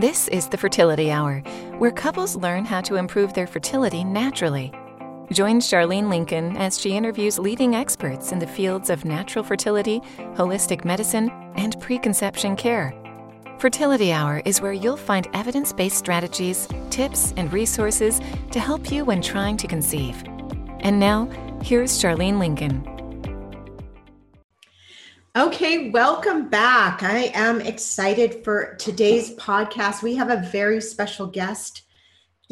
This is the Fertility Hour, where couples learn how to improve their fertility naturally. Join Charlene Lincoln as she interviews leading experts in the fields of natural fertility, holistic medicine, and preconception care. Fertility Hour is where you'll find evidence based strategies, tips, and resources to help you when trying to conceive. And now, here's Charlene Lincoln. Okay, welcome back. I am excited for today's podcast. We have a very special guest,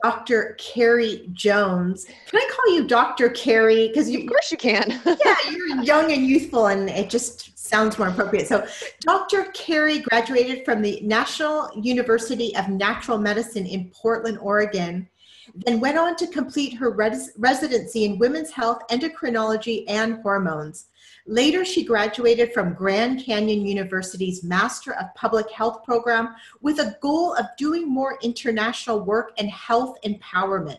Dr. Carrie Jones. Can I call you Dr. Carrie? Because of course you can. yeah, you're young and youthful, and it just sounds more appropriate. So, Dr. Carrie graduated from the National University of Natural Medicine in Portland, Oregon then went on to complete her res- residency in women's health, endocrinology, and hormones. Later, she graduated from Grand Canyon University's Master of Public Health program with a goal of doing more international work and health empowerment.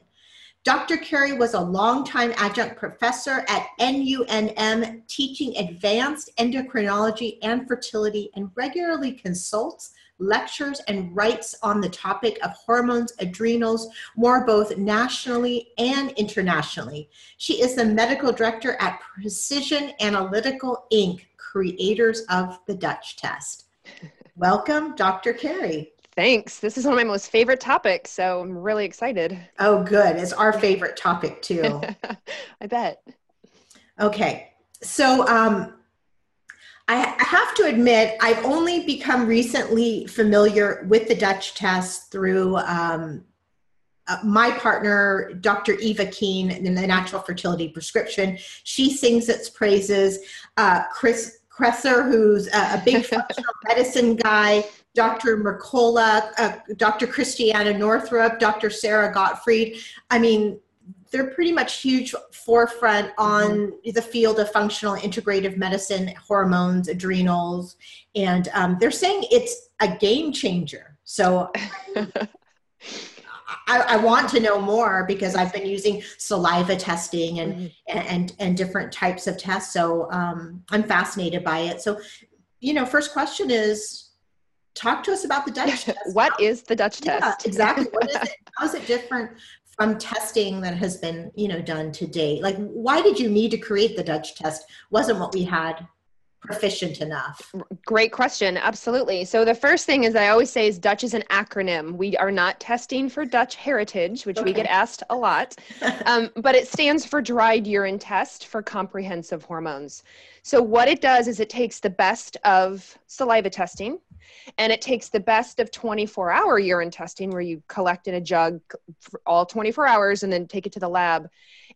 Dr. Carrie was a longtime adjunct professor at NUNM, teaching advanced endocrinology and fertility, and regularly consults lectures and writes on the topic of hormones, adrenals, more both nationally and internationally. She is the medical director at Precision Analytical Inc., creators of the Dutch test. Welcome, Dr. Carrie. Thanks. This is one of my most favorite topics, so I'm really excited. Oh, good. It's our favorite topic, too. I bet. Okay. So, um, I have to admit, I've only become recently familiar with the Dutch test through um, uh, my partner, Dr. Eva Keen, in the Natural Fertility Prescription. She sings its praises. Uh, Chris Kresser, who's a, a big functional medicine guy, Dr. Mercola, uh, Dr. Christiane Northrup, Dr. Sara Gottfried. I mean, they're pretty much huge forefront on mm-hmm. the field of functional integrative medicine, hormones, adrenals, and um, they're saying it's a game changer. So I, I, want to know more because I've been using saliva testing and mm-hmm. and and different types of tests. So um, I'm fascinated by it. So, you know, first question is, talk to us about the Dutch test. What How, is the Dutch test? Yeah, exactly. What is it? How is it different from testing that has been you know done to date? Like why did you need to create the dutch test? Wasn't what we had proficient enough? Great question. Absolutely. So the first thing is i always say is dutch is an acronym. We are not testing for dutch heritage which okay. we get asked a lot um, but it stands for dried urine test for comprehensive hormones. So what it does is it takes the best of saliva testing and it takes the best of 24 hour urine testing where you collect in a jug for all 24 hours and then take it to the lab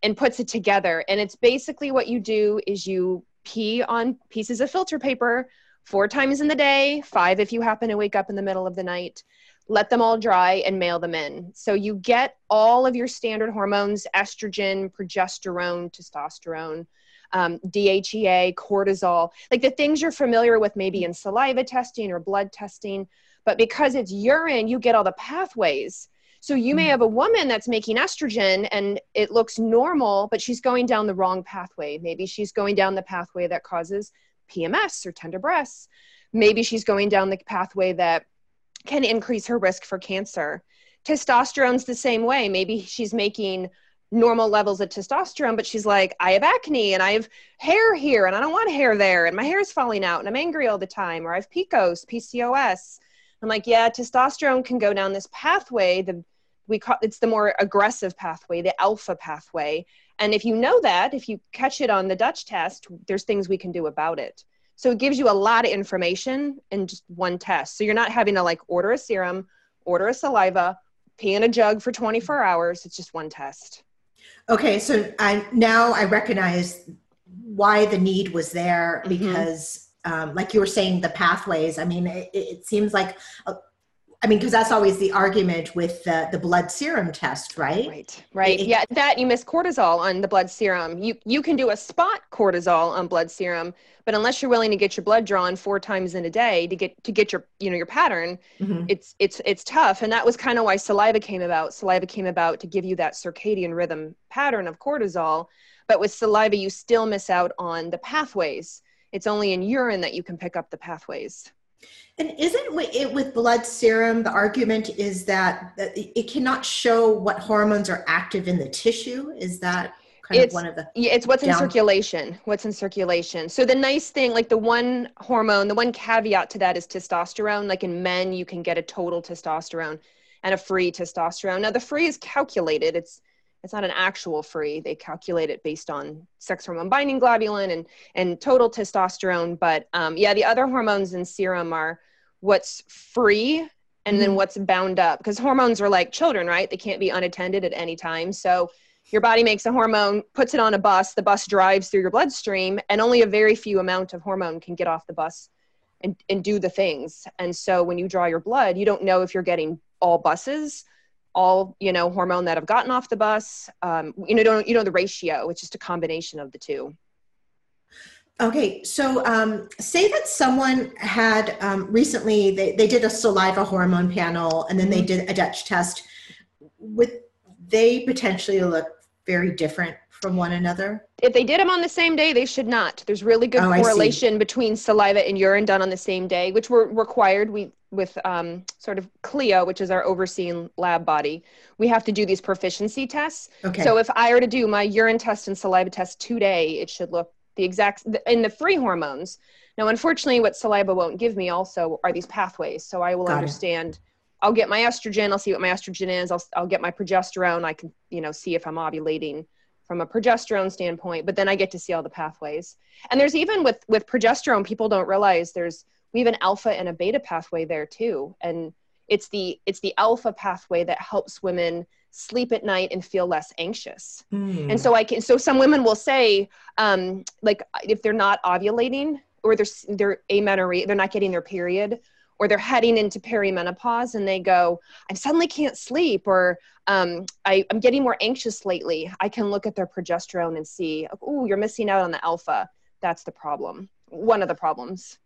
and puts it together. And it's basically what you do is you pee on pieces of filter paper four times in the day five if you happen to wake up in the middle of the night let them all dry and mail them in so you get all of your standard hormones estrogen progesterone testosterone um, DHEA, cortisol, like the things you're familiar with maybe in saliva testing or blood testing. But because it's urine, you get all the pathways. So you may mm. have a woman that's making estrogen and it looks normal, but she's going down the wrong pathway. Maybe she's going down the pathway that causes PMS or tender breasts. Maybe she's going down the pathway that can increase her risk for cancer. Testosterone's the same way. Maybe she's making normal levels of testosterone, but she's like, I have acne and I have hair here and I don't want hair there and my hair is falling out and I'm angry all the time or I have PCOS, PCOS. I'm like, yeah, testosterone can go down this pathway. The we call it's the more aggressive pathway, the alpha pathway. And if you know that, if you catch it on the Dutch test, there's things we can do about it. So it gives you a lot of information in just one test. So you're not having to like order a serum, order a saliva, pee in a jug for 24 hours. It's just one test. Okay, so I now I recognize why the need was there mm-hmm. because. Um, like you were saying, the pathways. I mean, it, it seems like a, I mean, because that's always the argument with the, the blood serum test, right? Right, right. It, yeah, that you miss cortisol on the blood serum. You you can do a spot cortisol on blood serum, but unless you're willing to get your blood drawn four times in a day to get to get your you know your pattern, mm-hmm. it's it's it's tough. And that was kind of why saliva came about. Saliva came about to give you that circadian rhythm pattern of cortisol. But with saliva, you still miss out on the pathways. It's only in urine that you can pick up the pathways. And isn't it with blood serum, the argument is that it cannot show what hormones are active in the tissue? Is that kind it's, of one of the yeah, it's what's down- in circulation. What's in circulation. So the nice thing, like the one hormone, the one caveat to that is testosterone. Like in men, you can get a total testosterone and a free testosterone. Now the free is calculated. It's it's not an actual free. They calculate it based on sex hormone binding globulin and and total testosterone. But um, yeah, the other hormones in serum are what's free and mm-hmm. then what's bound up because hormones are like children right they can't be unattended at any time so your body makes a hormone puts it on a bus the bus drives through your bloodstream and only a very few amount of hormone can get off the bus and, and do the things and so when you draw your blood you don't know if you're getting all buses all you know hormone that have gotten off the bus um, you know don't you know the ratio it's just a combination of the two Okay, so um, say that someone had um, recently, they, they did a saliva hormone panel and then they mm-hmm. did a Dutch test. Would they potentially look very different from one another? If they did them on the same day, they should not. There's really good oh, correlation between saliva and urine done on the same day, which were required. We with um, sort of CLIA, which is our overseeing lab body, we have to do these proficiency tests. Okay. So if I were to do my urine test and saliva test today, it should look the exact in the free hormones. Now, unfortunately, what saliva won't give me also are these pathways. So I will Got understand. It. I'll get my estrogen. I'll see what my estrogen is. I'll I'll get my progesterone. I can you know see if I'm ovulating from a progesterone standpoint. But then I get to see all the pathways. And there's even with with progesterone, people don't realize there's we have an alpha and a beta pathway there too. And it's the it's the alpha pathway that helps women sleep at night and feel less anxious. Mm. And so I can, so some women will say, um, like if they're not ovulating or they're, they're amenorrhea, they're not getting their period or they're heading into perimenopause and they go, I suddenly can't sleep or um, I, I'm getting more anxious lately. I can look at their progesterone and see, oh, you're missing out on the alpha. That's the problem. One of the problems.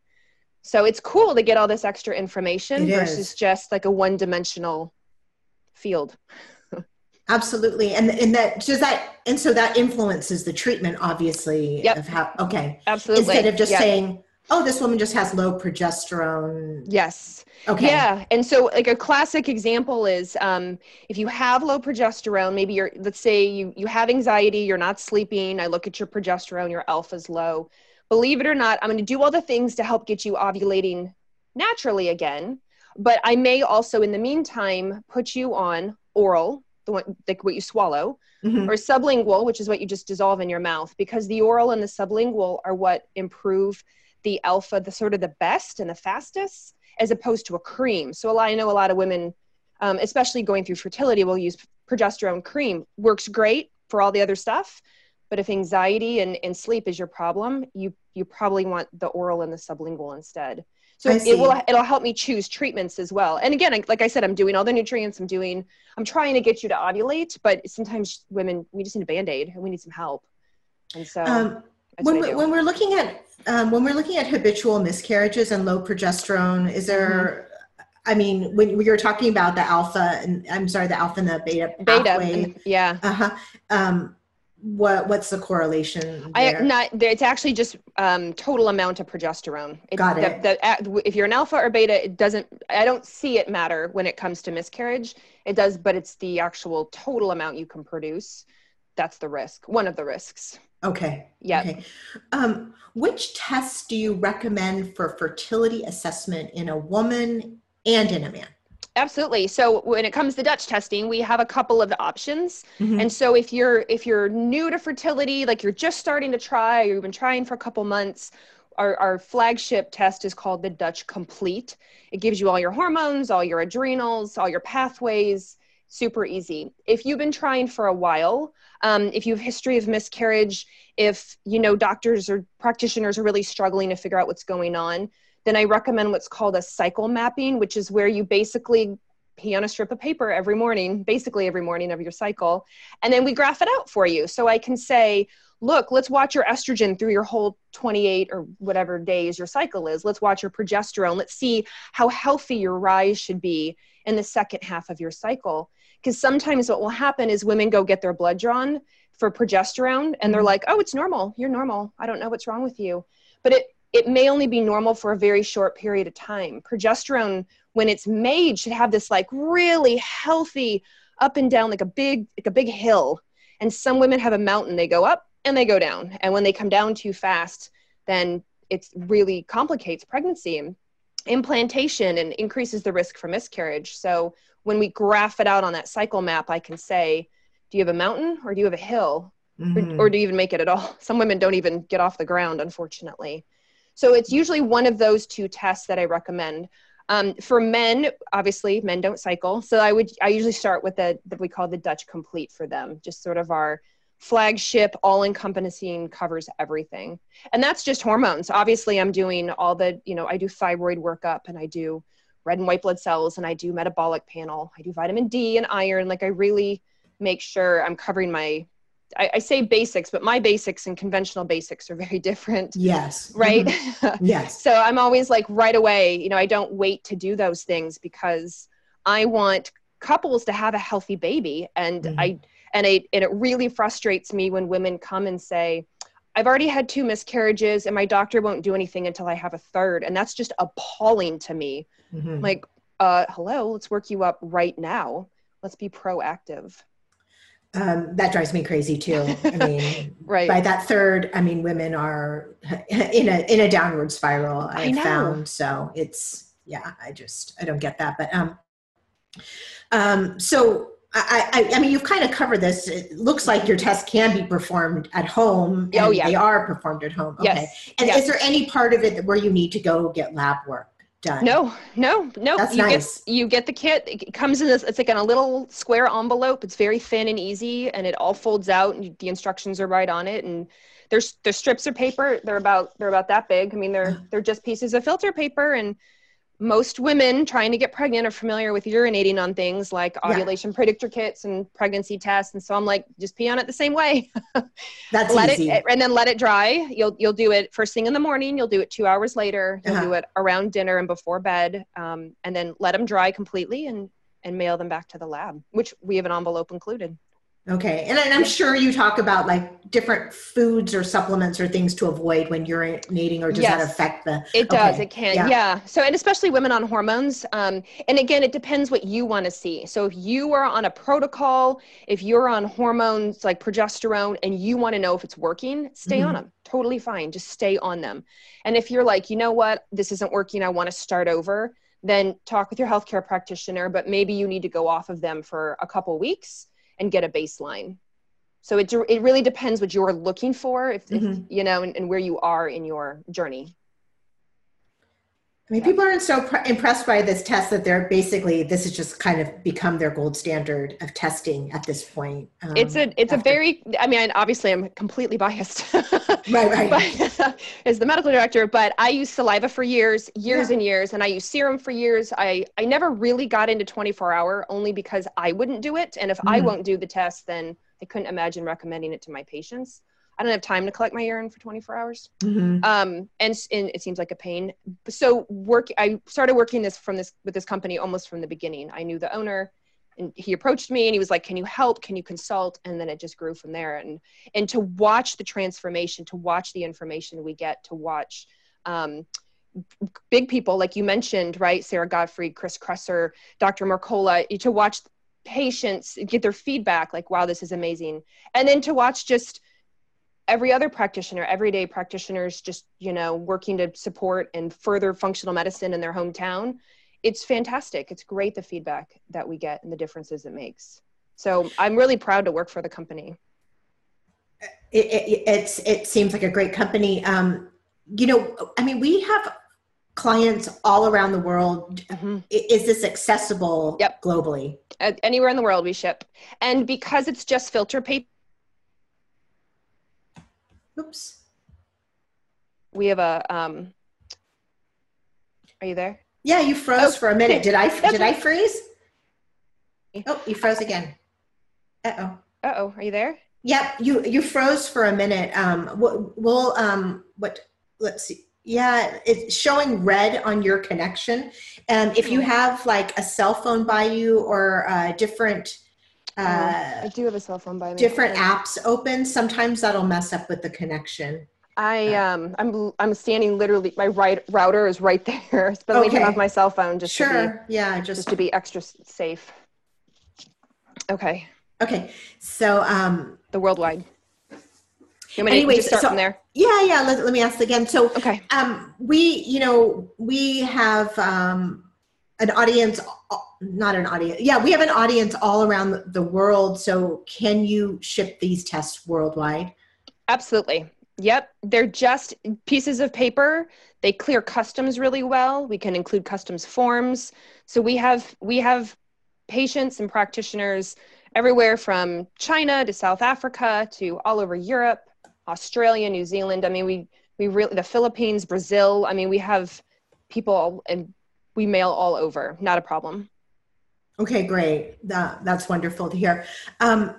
So it's cool to get all this extra information it versus is. just like a one dimensional field. Absolutely. And and that does that and so that influences the treatment obviously yep. of how okay. Absolutely. Instead of just yep. saying, Oh, this woman just has low progesterone. Yes. Okay. Yeah. And so like a classic example is um, if you have low progesterone, maybe you're let's say you you have anxiety, you're not sleeping, I look at your progesterone, your alpha's low. Believe it or not, I'm going to do all the things to help get you ovulating naturally again. But I may also, in the meantime, put you on oral the one like what you swallow, mm-hmm. or sublingual, which is what you just dissolve in your mouth, because the oral and the sublingual are what improve the alpha, the sort of the best and the fastest, as opposed to a cream. So I know a lot of women, um, especially going through fertility, will use progesterone cream. Works great for all the other stuff, but if anxiety and, and sleep is your problem, you you probably want the oral and the sublingual instead. So it will it'll help me choose treatments as well. And again, like I said, I'm doing all the nutrients. I'm doing. I'm trying to get you to ovulate, but sometimes women we just need a band aid and we need some help. And so. Um, when, we, when we're looking at um, when we're looking at habitual miscarriages and low progesterone, is there? Mm-hmm. I mean, when we were talking about the alpha and I'm sorry, the alpha and the beta, beta pathway, yeah. Uh huh. Um, what what's the correlation there? I not it's actually just um, total amount of progesterone. It, Got it. The, the, if you're an alpha or beta, it doesn't. I don't see it matter when it comes to miscarriage. It does, but it's the actual total amount you can produce. That's the risk. One of the risks. Okay. Yeah. Okay. Um, which tests do you recommend for fertility assessment in a woman and in a man? absolutely so when it comes to dutch testing we have a couple of options mm-hmm. and so if you're if you're new to fertility like you're just starting to try or you've been trying for a couple months our, our flagship test is called the dutch complete it gives you all your hormones all your adrenals all your pathways super easy if you've been trying for a while um, if you have history of miscarriage if you know doctors or practitioners are really struggling to figure out what's going on then I recommend what's called a cycle mapping, which is where you basically pee on a strip of paper every morning, basically every morning of your cycle, and then we graph it out for you. So I can say, look, let's watch your estrogen through your whole 28 or whatever days your cycle is. Let's watch your progesterone. Let's see how healthy your rise should be in the second half of your cycle. Because sometimes what will happen is women go get their blood drawn for progesterone and they're mm-hmm. like, oh, it's normal. You're normal. I don't know what's wrong with you. But it it may only be normal for a very short period of time. Progesterone, when it's made, should have this like really healthy up and down, like a big, like a big hill. And some women have a mountain, they go up and they go down. And when they come down too fast, then it really complicates pregnancy and implantation and increases the risk for miscarriage. So when we graph it out on that cycle map, I can say, do you have a mountain or do you have a hill? Mm-hmm. Or, or do you even make it at all? Some women don't even get off the ground, unfortunately. So it's usually one of those two tests that I recommend. Um, for men, obviously, men don't cycle, so I would I usually start with the that we call the Dutch Complete for them, just sort of our flagship, all-encompassing, covers everything, and that's just hormones. Obviously, I'm doing all the you know I do thyroid workup and I do red and white blood cells and I do metabolic panel. I do vitamin D and iron. Like I really make sure I'm covering my I, I, say basics, but my basics and conventional basics are very different. Yes. Right. Mm-hmm. yes. so I'm always like right away, you know, I don't wait to do those things because I want couples to have a healthy baby. And mm-hmm. I, and it, and it really frustrates me when women come and say, I've already had two miscarriages and my doctor won't do anything until I have a third. And that's just appalling to me. Mm-hmm. Like, uh, hello, let's work you up right now. Let's be proactive um, that drives me crazy too. I mean, right. by that third, I mean, women are in a, in a downward spiral I, I found. So it's, yeah, I just, I don't get that. But, um, um, so I, I, I mean, you've kind of covered this. It looks like your tests can be performed at home. oh, yeah. They are performed at home. Okay. Yes. And yes. is there any part of it where you need to go get lab work? done. No, no, no. That's you nice. Get, you get the kit. It comes in this. It's like in a little square envelope. It's very thin and easy, and it all folds out. And the instructions are right on it. And there's there's strips of paper. They're about they're about that big. I mean, they're oh. they're just pieces of filter paper, and most women trying to get pregnant are familiar with urinating on things like ovulation yeah. predictor kits and pregnancy tests and so i'm like just pee on it the same way that's let easy. it and then let it dry you'll you'll do it first thing in the morning you'll do it two hours later you'll uh-huh. do it around dinner and before bed um, and then let them dry completely and and mail them back to the lab which we have an envelope included Okay. And I'm sure you talk about like different foods or supplements or things to avoid when urinating or does yes, that affect the It does. It can. Yeah. yeah. So and especially women on hormones. Um, and again, it depends what you want to see. So if you are on a protocol, if you're on hormones like progesterone and you want to know if it's working, stay mm-hmm. on them. Totally fine. Just stay on them. And if you're like, you know what, this isn't working, I want to start over, then talk with your healthcare practitioner, but maybe you need to go off of them for a couple weeks and get a baseline so it, it really depends what you're looking for if, mm-hmm. if you know and, and, where you are in your journey I mean, people aren't so pr- impressed by this test that they're basically this has just kind of become their gold standard of testing at this point. Um, it's a it's after. a very I mean obviously I'm completely biased, right right, but, as the medical director. But I used saliva for years, years yeah. and years, and I used serum for years. I I never really got into 24 hour only because I wouldn't do it, and if mm. I won't do the test, then I couldn't imagine recommending it to my patients. I don't have time to collect my urine for 24 hours. Mm-hmm. Um, and, and, it seems like a pain. So work, I started working this from this with this company almost from the beginning. I knew the owner and he approached me and he was like, can you help? Can you consult? And then it just grew from there. And, and to watch the transformation, to watch the information we get, to watch, um, big people like you mentioned, right? Sara Gottfried Chris Kresser, Dr. Mercola, to watch patients get their feedback like, wow, this is amazing. And then to watch just every other practitioner, everyday practitioners, just you know, working to support and further functional medicine in their hometown. It's fantastic. It's great the feedback that we get and the differences it makes. So I'm really proud to work for the company. It, it, it's it seems like a great company. Um, you know, I mean, we have clients all around the world. Mm-hmm. Is this accessible yep. globally? Anywhere in the world we ship. And because it's just filter paper Oops. We have a. Um, are you there? Yeah, you froze oh. for a minute. Did I? Did I freeze? Oh, you froze again. Uh oh. Uh oh. Are you there? Yep. You you froze for a minute. Um. We'll, we'll um. What? Let's see. Yeah, it's showing red on your connection. And um, if you have like a cell phone by you or a different uh, I do have a cell phone by me. Different apps open. Sometimes that'll mess up with the connection. I um I'm I'm standing literally my right router is right there. But okay. leaving off my cell phone just sure. Be, yeah, just, just to be extra safe. Okay. Okay. So um the worldwide. You anyway, start so, from there. Yeah, yeah. Let, let me ask again. So okay. Um we, you know, we have um an audience not an audience. Yeah, we have an audience all around the world. So can you ship these tests worldwide? Absolutely. Yep, they're just pieces of paper. They clear customs really well. We can include customs forms. So we have we have patients and practitioners everywhere from China to South Africa to all over Europe, Australia, New Zealand. I mean, we we really the Philippines, Brazil. I mean, we have people and we mail all over. Not a problem. Okay, great. That, that's wonderful to hear. Um,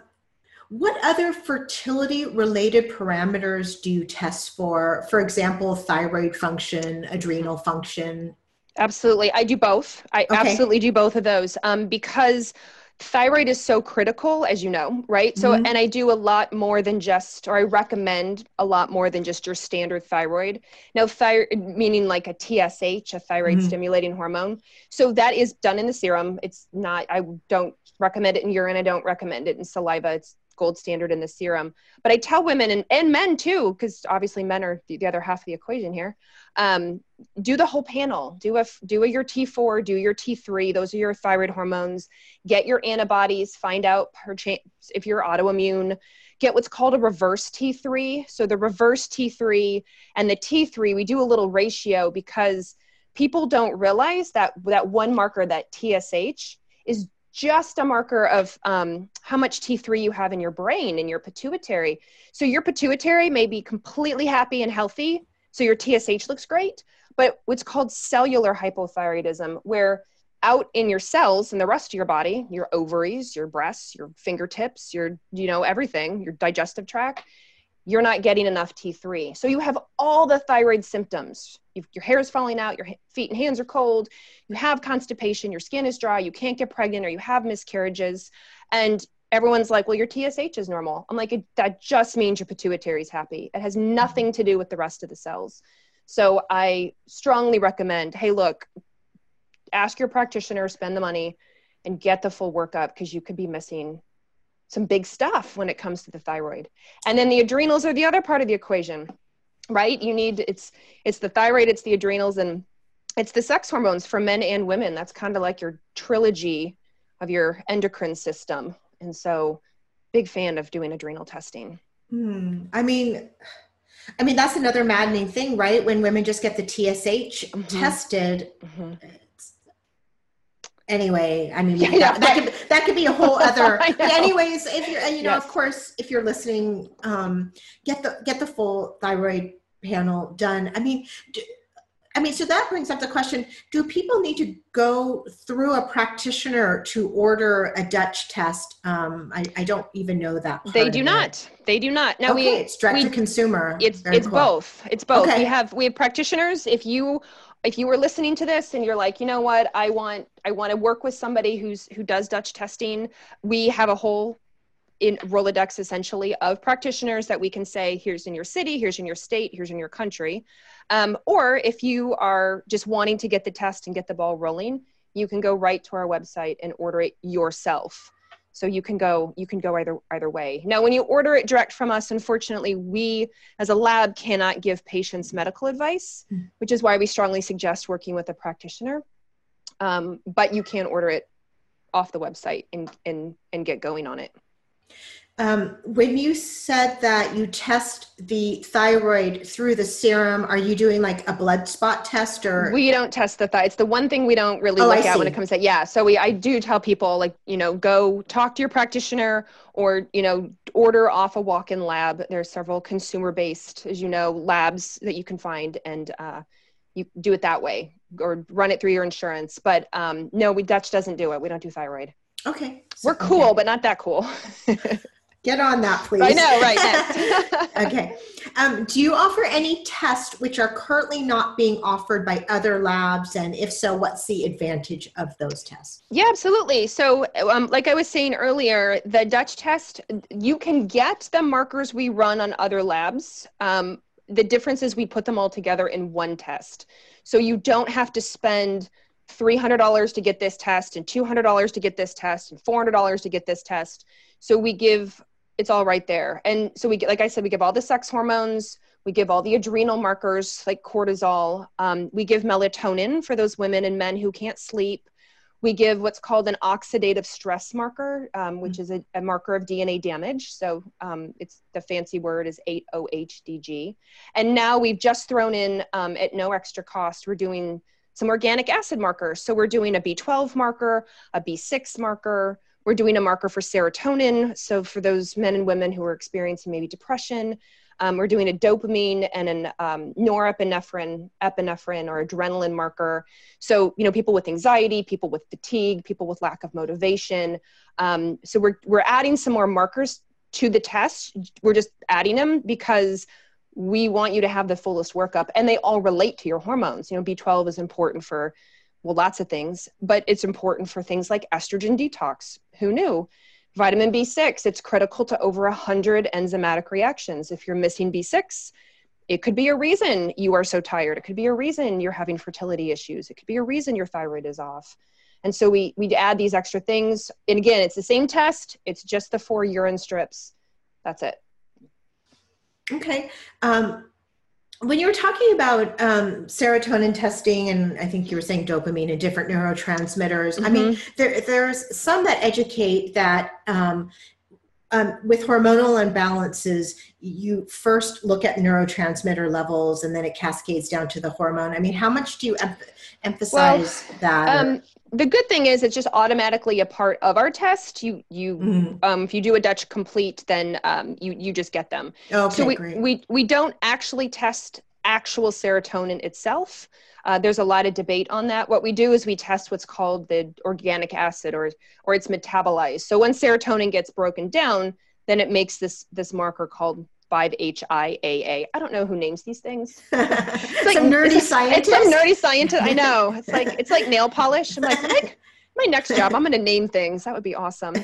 what other fertility related parameters do you test for? For example, thyroid function, adrenal function? Absolutely. I do both. I okay. absolutely do both of those um, because thyroid is so critical as you know right? So mm-hmm. and i do a lot more than just or i recommend a lot more than just your standard thyroid. Now thyroid meaning like a tsh a thyroid mm-hmm. stimulating hormone. So that is done in the serum. It's not i don't recommend it in urine. I don't recommend it in saliva. It's gold standard in the serum. But I tell women and, and men too, because obviously men are the, the, other half of the equation here. Um, do the whole panel. Do a do a your T4, do your T3. Those are your thyroid hormones. Get your antibodies. Find out if you're autoimmune. Get what's called a reverse T3. So the reverse T3 and the T3, we do a little ratio because people don't realize that that one marker, that TSH, is just a marker of um, how much T3 you have in your brain in your pituitary. So your pituitary may be completely happy and healthy, so your TSH looks great, but what's called cellular hypothyroidism, where out in your cells and the rest of your body, your ovaries, your breasts, your fingertips, your you know everything, your digestive tract, you're not getting enough T3. So you have all the thyroid symptoms. You've, your hair is falling out, your feet and hands are cold, you have constipation, your skin is dry, you can't get pregnant, or you have miscarriages. And everyone's like, well, your TSH is normal. I'm like, that just means your pituitary is happy. It has nothing to do with the rest of the cells. So I strongly recommend hey, look, ask your practitioner, spend the money, and get the full workup because you could be missing some big stuff when it comes to the thyroid. And then the adrenals are the other part of the equation, right? You need it's it's the thyroid, it's the adrenals, and it's the sex hormones for men and women. That's kind of like your trilogy of your endocrine system. And so big fan of doing adrenal testing. Hmm. I mean, I mean that's another maddening thing, right? When women just get the TSH mm-hmm. tested, mm-hmm anyway i mean yeah, that, that, could that could be a whole other anyways if you're you know yes. of course if you're listening um get the get the full thyroid panel done i mean do, I mean, so that brings up the question do people need to go through a practitioner to order a Dutch test? Um, I, I don't even know that. They do not. It. They do not. Now okay, we it's direct we, to consumer. It's Very it's cool. both. It's both. Okay. We have we have practitioners. If you if you were listening to this and you're like you know what? I want i want to work with somebody who's who does dutch testing. We have a whole in rolodex essentially of practitioners that we can say here's in your city here's in your state here's in your country. Um, or if you are just wanting to get the test and get the ball rolling you can go right to our website and order it yourself so you can go you can go either either way. Now when you order it direct from us unfortunately we as a lab cannot give patients medical advice mm. which is why we strongly suggest working with a practitioner. Um, but you can order it off the website and and and get going on it um, when you said that you test the thyroid through the serum, are you doing like a blood spot test or? We don't test the thyroid. It's the one thing we don't really oh, look I at see. when it comes to yeah. So we I do tell people like you know go talk to your practitioner or you know order off a walk-in lab. There's several consumer-based, as you know, labs that you can find and. Uh, you do it that way or run it through your insurance. But um, no, we Dutch doesn't do it. We don't do thyroid. Okay. So, We're cool, okay. but not that cool. Get on that, please. I know, right? okay. Um, do you offer any tests which are currently not being offered by other labs? And if so, what's the advantage of those tests? Yeah, absolutely. So, um, like I was saying earlier, the Dutch test, you can get the markers we run on other labs. Um, the difference is we put them all together in one test. So you don't have to spend $300 to get this test and $200 to get this test and $400 to get this test. So we give it's all right there. And so we get, like I said, we give all the sex hormones, we give all the adrenal markers like cortisol, um, we give melatonin for those women and men who can't sleep. We give what's called an oxidative stress marker, um, which is a, a, marker of DNA damage. So um, it's the fancy word is 8-OHDG. And now we've just thrown in um, at no extra cost, we're doing some organic acid markers. So we're doing a B12 marker, a B6 marker, we're doing a marker for serotonin. So for those men and women who are experiencing maybe depression, um, we're doing a dopamine and an um, norepinephrine, epinephrine, or adrenaline marker. So you know, people with anxiety, people with fatigue, people with lack of motivation. Um, so we're we're adding some more markers to the test. We're just adding them because we want you to have the fullest workup, and they all relate to your hormones. You know, B12 is important for well, lots of things, but it's important for things like estrogen detox. Who knew? Vitamin B6, it's critical to over 100 enzymatic reactions. If you're missing B6, it could be a reason you are so tired. It could be a reason you're having fertility issues. It could be a reason your thyroid is off. And so we, we add these extra things. And again, it's the same test, it's just the four urine strips. That's it. Okay. Um, when you were talking about um, serotonin testing and i think you were saying dopamine and different neurotransmitters mm-hmm. i mean mm-hmm. there, there's some that educate that um, um, with hormonal imbalances you first look at neurotransmitter levels and then it cascades down to the hormone i mean how much do you em- emphasize well, that um, the good thing is it's just automatically a part of our test. You you mm-hmm. um, if you do a Dutch complete, then um, you you just get them. Okay, so we, great. we we don't actually test actual serotonin itself. Uh, there's a lot of debate on that. What we do is we test what's called the organic acid or or it's metabolized. So when serotonin gets broken down, then it makes this this marker called 5-HIAA. I don't know who names these things. It's like some nerdy scientist. It's some nerdy scientist. I know. It's like it's like nail polish. I'm like, my, my next job, I'm going to name things. That would be awesome.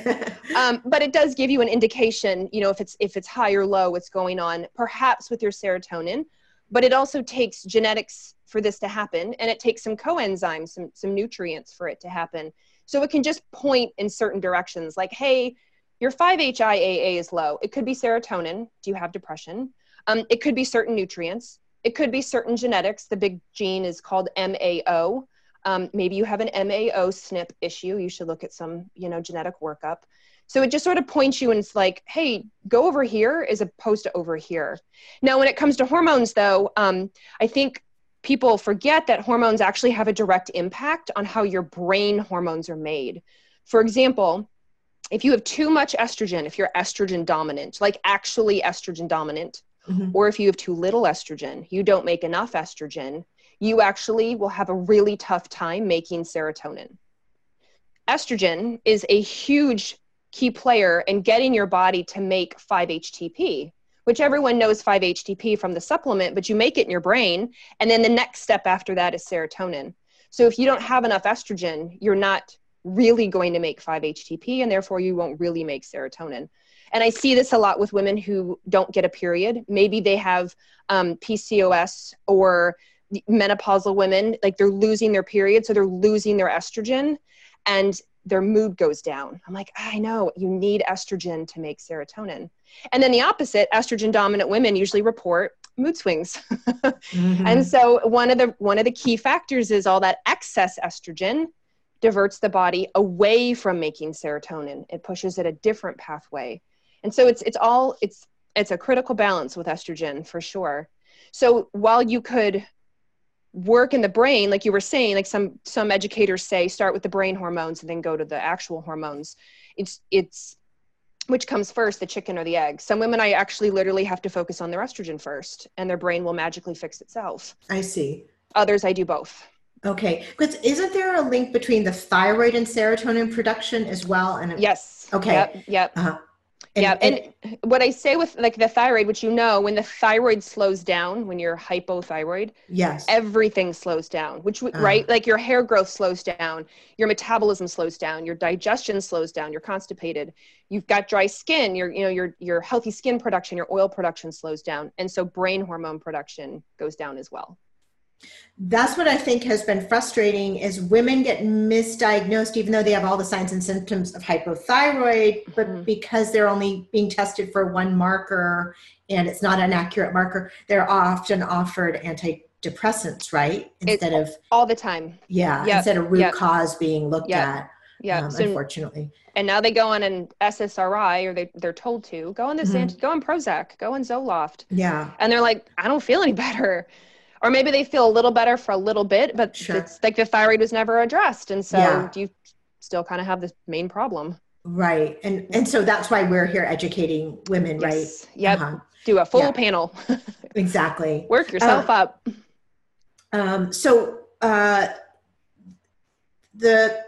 Um, but it does give you an indication, you know, if it's if it's high or low, what's going on, perhaps with your serotonin. But it also takes genetics for this to happen, and it takes some coenzymes, some some nutrients for it to happen. So it can just point in certain directions, like, hey, your 5-HIAA is low. It could be serotonin. Do you have depression? Um, it could be certain nutrients. It could be certain genetics. The big gene is called MAO. Um, maybe you have an MAO SNP issue. You should look at some, you know, genetic workup. So it just sort of points you and it's like, hey, go over here as opposed to over here. Now, when it comes to hormones, though, um, I think people forget that hormones actually have a direct impact on how your brain hormones are made. For example, if you have too much estrogen, if you're estrogen dominant, like actually estrogen dominant, mm-hmm. or if you have too little estrogen, you don't make enough estrogen, you actually will have a really tough time making serotonin. Estrogen is a huge key player in getting your body to make 5-HTP, which everyone knows 5-HTP from the supplement, but you make it in your brain. And then the next step after that is serotonin. So if you don't have enough estrogen, you're not really going to make 5-HTP and therefore you won't really make serotonin. And I see this a lot with women who don't get a period. Maybe they have um, PCOS or menopausal women, like they're losing their period, so they're losing their estrogen and their mood goes down. I'm like, I know you need estrogen to make serotonin. And then the opposite, estrogen dominant women usually report mood swings. mm-hmm. And so one of the one of the key factors is all that excess estrogen diverts the body away from making serotonin. It pushes it a different pathway. And so it's it's all it's it's a critical balance with estrogen for sure. So while you could work in the brain like you were saying like some some educators say start with the brain hormones and then go to the actual hormones it's it's which comes first the chicken or the egg some women i actually literally have to focus on their estrogen first and their brain will magically fix itself i see others i do both Okay, because isn't there a link between the thyroid and serotonin production as well? And yes. Okay. Yep. yep. Uh-huh. And, yeah, and, and, what I say with like the thyroid, which you know, when the thyroid slows down, when you're hypothyroid, yes, everything slows down. Which uh, right, like your hair growth slows down, your metabolism slows down, your digestion slows down, you're constipated, you've got dry skin, your you know your your healthy skin production, your oil production slows down, and so brain hormone production goes down as well that's what i think has been frustrating is women get misdiagnosed even though they have all the signs and symptoms of hypothyroid but mm-hmm. because they're only being tested for one marker and it's not an accurate marker they're often offered antidepressants right instead it's of all the time yeah yep. instead of root yep. cause being looked yep. at yeah um, so, unfortunately and now they go on an ssri or they, they're told to go on this mm-hmm. go on prozac go on zoloft yeah and they're like i don't feel any better or maybe they feel a little better for a little bit, but sure. it's like the thyroid was never addressed. And so yeah. you still kind of have this main problem. Right. And and so that's why we're here educating women, yes. right? Yep. Uh-huh. Do a full panel. exactly. Work yourself uh, up. Um, so uh, the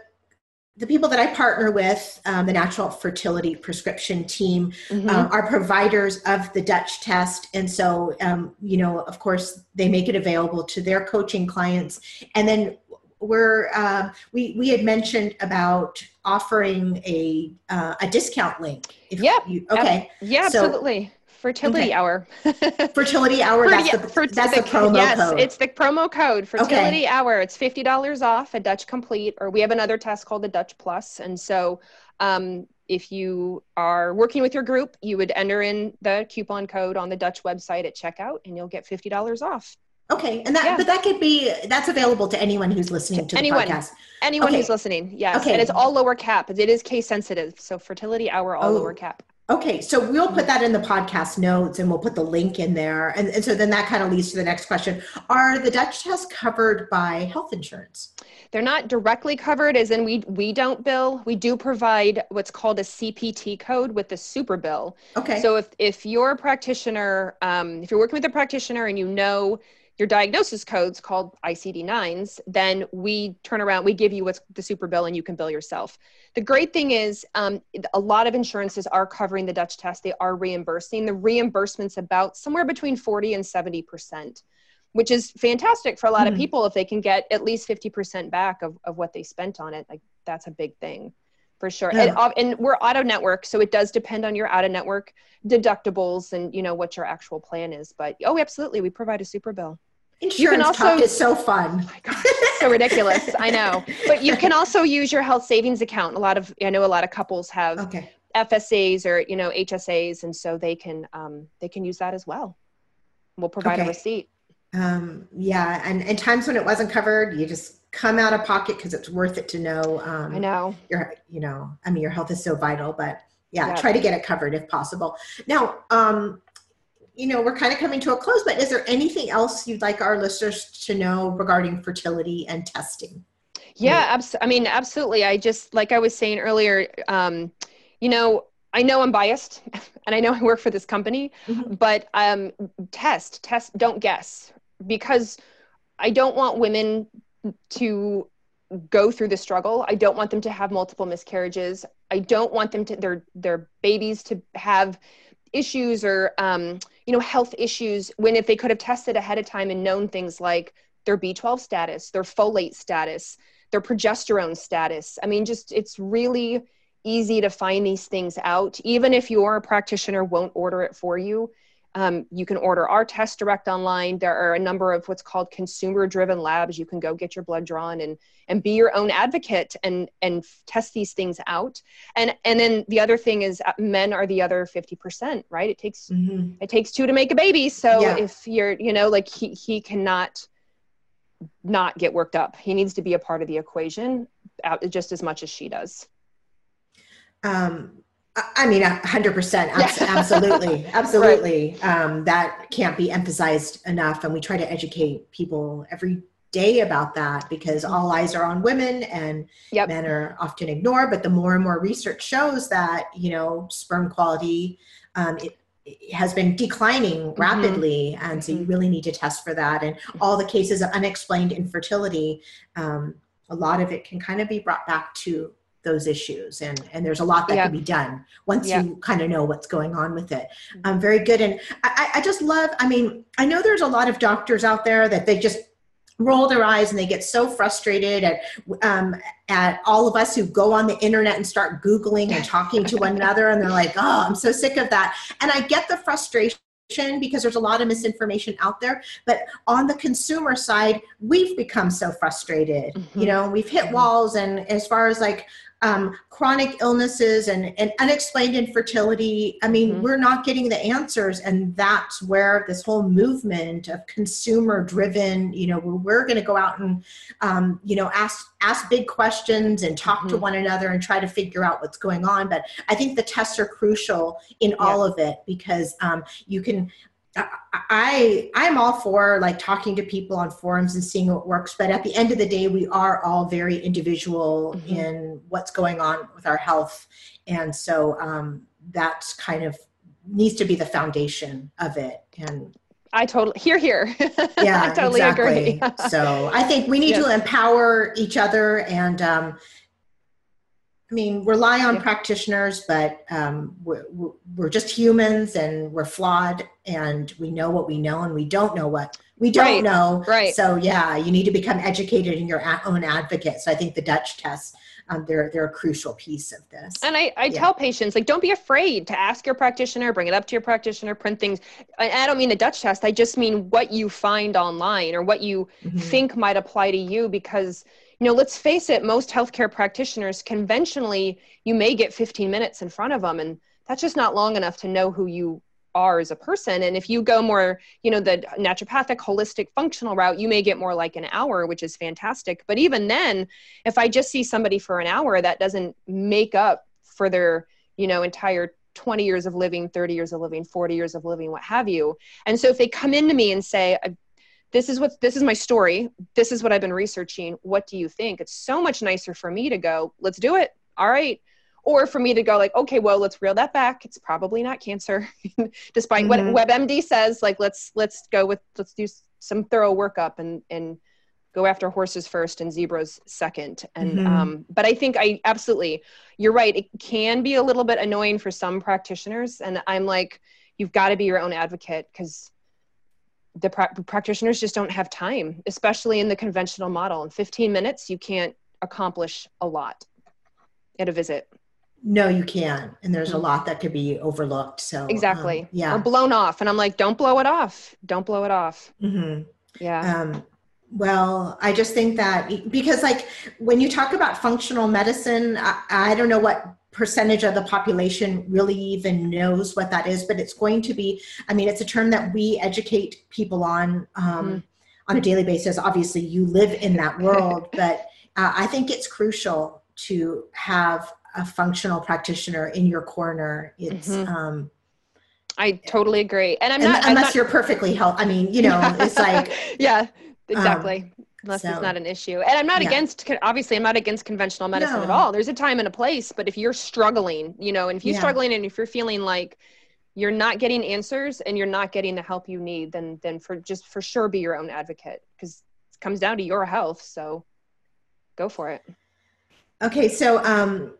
the people that I partner with, um, the Natural Fertility Prescription Team, mm-hmm. um, are providers of the Dutch test. And so, um, you know, of course, they make it available to their coaching clients. And then we're, uh, we, we had mentioned about offering a, uh, a discount link. yeah. You, okay. yeah, so, absolutely fertility okay. hour. fertility hour. That's, the, for, that's the, the, promo yes, code. it's the promo code. Fertility okay. hour. It's fifty dollars off a Dutch Complete, or we have another test called the Dutch Plus. And so, um, if you are working with your group, you would enter in the coupon code on the Dutch website at checkout, and you'll get fifty dollars off. Okay, and that yeah. but that could be that's available to anyone who's listening to anyone, the podcast. Anyone okay. who's listening, yes. Okay. And it's all lower cap. It is case sensitive. So fertility hour, all oh. lower cap. Okay, so we'll put that in the podcast notes and we'll put the link in there. And, and so then that kind of leads to the next question. Are the Dutch tests covered by health insurance? They're not directly covered, as in we we don't bill. We do provide what's called a CPT code with the super bill. Okay. So if if you're a practitioner, um, if you're working with a practitioner and you know your diagnosis codes called ICD-9s, then we turn around, we give you what's the super bill and you can bill yourself. The great thing is um, a lot of insurances are covering the Dutch test. They are reimbursing. The reimbursement's about somewhere between 40 and 70%, which is fantastic for a lot mm-hmm. of people if they can get at least 50% back of, of what they spent on it. Like that's a big thing for sure. Yeah. And, and, we're auto network, so it does depend on your out of network deductibles and you know what your actual plan is. But oh, absolutely, we provide a super bill. Insurance also, talk is so fun. Oh my gosh, so ridiculous. I know, but you can also use your health savings account. A lot of I know a lot of couples have okay. FSAs or you know HSAs, and so they can um, they can use that as well. We'll provide okay. a receipt. Um, yeah, and and times when it wasn't covered, you just come out of pocket because it's worth it to know. Um, I know. Your you know, I mean, your health is so vital, but yeah, yeah. try to get it covered if possible. Now, um, you know, we're kind of coming to a close, but is there anything else you'd like our listeners to know regarding fertility and testing? Yeah, abs- I mean, absolutely. I just, like I was saying earlier, um, you know, I know I'm biased and I know I work for this company, mm-hmm. but um, test, test, don't guess because I don't want women to go through the struggle. I don't want them to have multiple miscarriages. I don't want them to their their babies to have issues or um, you know health issues when if they could have tested ahead of time and known things like their b12 status their folate status their progesterone status i mean just it's really easy to find these things out even if your practitioner won't order it for you um, you can order our test direct online. There are a number of what's called consumer driven labs. You can go get your blood drawn and, and be your own advocate and, and test these things out. And, and then the other thing is uh, men are the other 50%, right? It takes, mm-hmm. it takes two to make a baby. So yeah. if you're, you know, like he, he cannot not get worked up. He needs to be a part of the equation out just as much as she does. Um, I mean, hundred percent, absolutely, absolutely. Right. Um, that can't be emphasized enough, and we try to educate people every day about that because all eyes are on women and yep. men are often ignored. But the more and more research shows that you know sperm quality um, it, it has been declining mm-hmm. rapidly, mm-hmm. and so you mm-hmm. really need to test for that. And all the cases of unexplained infertility, um, a lot of it can kind of be brought back to those issues and and there's a lot that yeah. can be done once yeah. you kind of know what's going on with it um, very good and I, I just love i mean i know there's a lot of doctors out there that they just roll their eyes and they get so frustrated at um, at all of us who go on the internet and start googling and talking to one another and they're like oh i'm so sick of that and i get the frustration because there's a lot of misinformation out there but on the consumer side we've become so frustrated mm-hmm. you know we've hit walls and as far as like um, chronic illnesses and, and unexplained infertility. I mean, mm-hmm. we're not getting the answers. And that's where this whole movement of consumer driven, you know, where we're going to go out and, um, you know, ask, ask big questions and talk mm-hmm. to one another and try to figure out what's going on. But I think the tests are crucial in yeah. all of it because um, you can, I I'm all for like talking to people on forums and seeing what works, but at the end of the day, we are all very individual mm-hmm. in what's going on with our health, and so um, that's kind of needs to be the foundation of it. And I totally here here. Yeah, I totally exactly. agree. so I think we need yes. to empower each other and um, I mean, rely on yeah. practitioners, but um, we're, we're just humans and we're flawed and we know what we know and we don't know what we don't right. know. Right. So yeah, you need to become educated in your own advocate. So I think the Dutch test um, they're, they're a crucial piece of this. And I, I yeah. tell patients, like, don't be afraid to ask your practitioner, bring it up to your practitioner, print things. I, I don't mean the Dutch test. I just mean what you find online or what you mm-hmm. think might apply to you because – you know let's face it most healthcare practitioners conventionally you may get 15 minutes in front of them and that's just not long enough to know who you are as a person. And if you go more you know the naturopathic holistic functional route you may get more like an hour which is fantastic. But even then if i just see somebody for an hour that doesn't make up for their you know entire 20 years of living 30 years of living 40 years of living what have you. And so if they come into me and say this is what this is my story. This is what i've been researching. What do you think? It's so much nicer for me to go let's do it. All right or for me to go like okay well let's reel that back it's probably not cancer despite mm-hmm. what webmd says like let's let's go with let's do some thorough workup and and go after horses first and zebras second and mm-hmm. um, but i think i absolutely you're right it can be a little bit annoying for some practitioners and i'm like you've got to be your own advocate because the pra- practitioners just don't have time, especially in the conventional model. In 15 minutes, you can't accomplish a lot at a visit. No, you can't. And there's a mm-hmm. lot that could be overlooked. So exactly, um, yeah, or blown off. And I'm like, don't blow it off. Don't blow it off. Mm-hmm. Yeah. Um, well, I just think that because, like, when you talk about functional medicine, I, I don't know what percentage of the population really even knows what that is but it's going to be i mean it's a term that we educate people on um, mm-hmm. on a daily basis obviously you live in that world but uh, i think it's crucial to have a functional practitioner in your corner it's mm-hmm. um, I totally agree. And I'm not unless I'm not, you're perfectly healthy. I mean, you know, it's like yeah, exactly. Um, unless so, it's not an issue. And I'm not yeah. against obviously I'm not against conventional medicine no. at all. There's a time and a place, but if you're struggling, you know, and if you're yeah. struggling and if you're feeling like you're not getting answers and you're not getting the help you need, then then for just for sure be your own advocate because it comes down to your health. So go for it. Okay, so um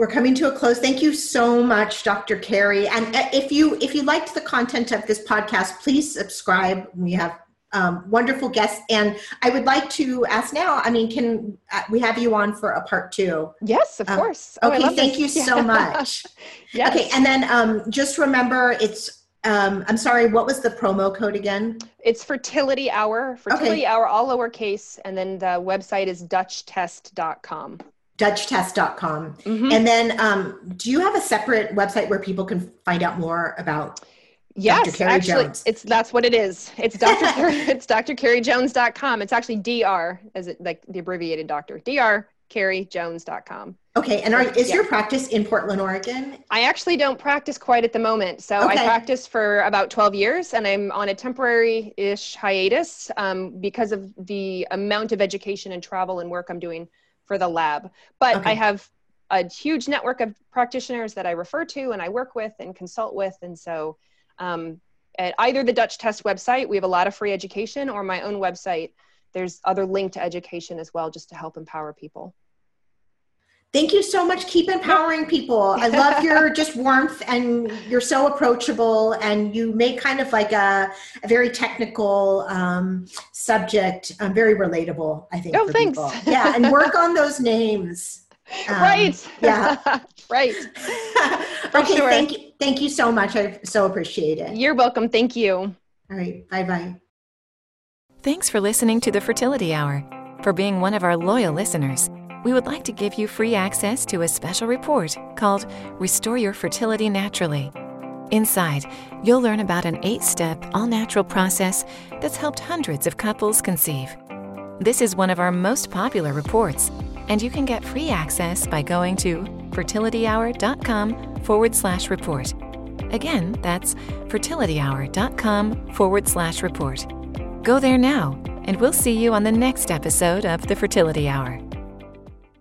we're coming to a close. Thank you so much, Dr. Carrie. And uh, if you if you liked the content of this podcast, please subscribe. We have um, wonderful guests. And I would like to ask now, I mean, can uh, we have you on for a part two? Yes, of um, course. Oh, okay, thank this. you so much. yes. Okay, and then um, just remember it's, um, I'm sorry, what was the promo code again? It's fertility hour, fertility okay. hour, all lowercase, and then the website is dutchtest.com dutchtest.com mm-hmm. and then um, do you have a separate website where people can find out more about Yes, Dr. Carrie actually, Jones. it's that's what it is. It's Dr. Carrie, it's. It's actually DR, as it like the abbreviated doctor. Dr. CarrieJones.com. Okay, and are, is yeah. your practice in Portland, Oregon? I actually don't practice quite at the moment. So okay. I practiced for about 12 years and I'm on a temporary ish hiatus um, because of the amount of education and travel and work I'm doing for the lab. But okay. I have a huge network of practitioners that I refer to and I work with and consult with. And so um, at either the Dutch Test website, we have a lot of free education, or my own website. There's other link to education as well, just to help empower people. Thank you so much. Keep empowering people. I love your just warmth and you're so approachable and you make kind of like a, a very technical um, subject um, very relatable, I think. Oh, thanks. People. Yeah, and work on those names. Um, right. Yeah. right. okay, sure. thank you. Thank you so much. I so appreciate it. You're welcome. Thank you. All right. Bye bye. Thanks for listening to the Fertility Hour. For being one of our loyal listeners, we would like to give you free access to a special report called Restore Your Fertility Naturally. Inside, you'll learn about an eight step, all natural process that's helped hundreds of couples conceive. This is one of our most popular reports, and you can get free access by going to fertilityhour.com forward slash report. Again, that's fertilityhour.com forward slash report. Go there now, and we'll see you on the next episode of the Fertility Hour.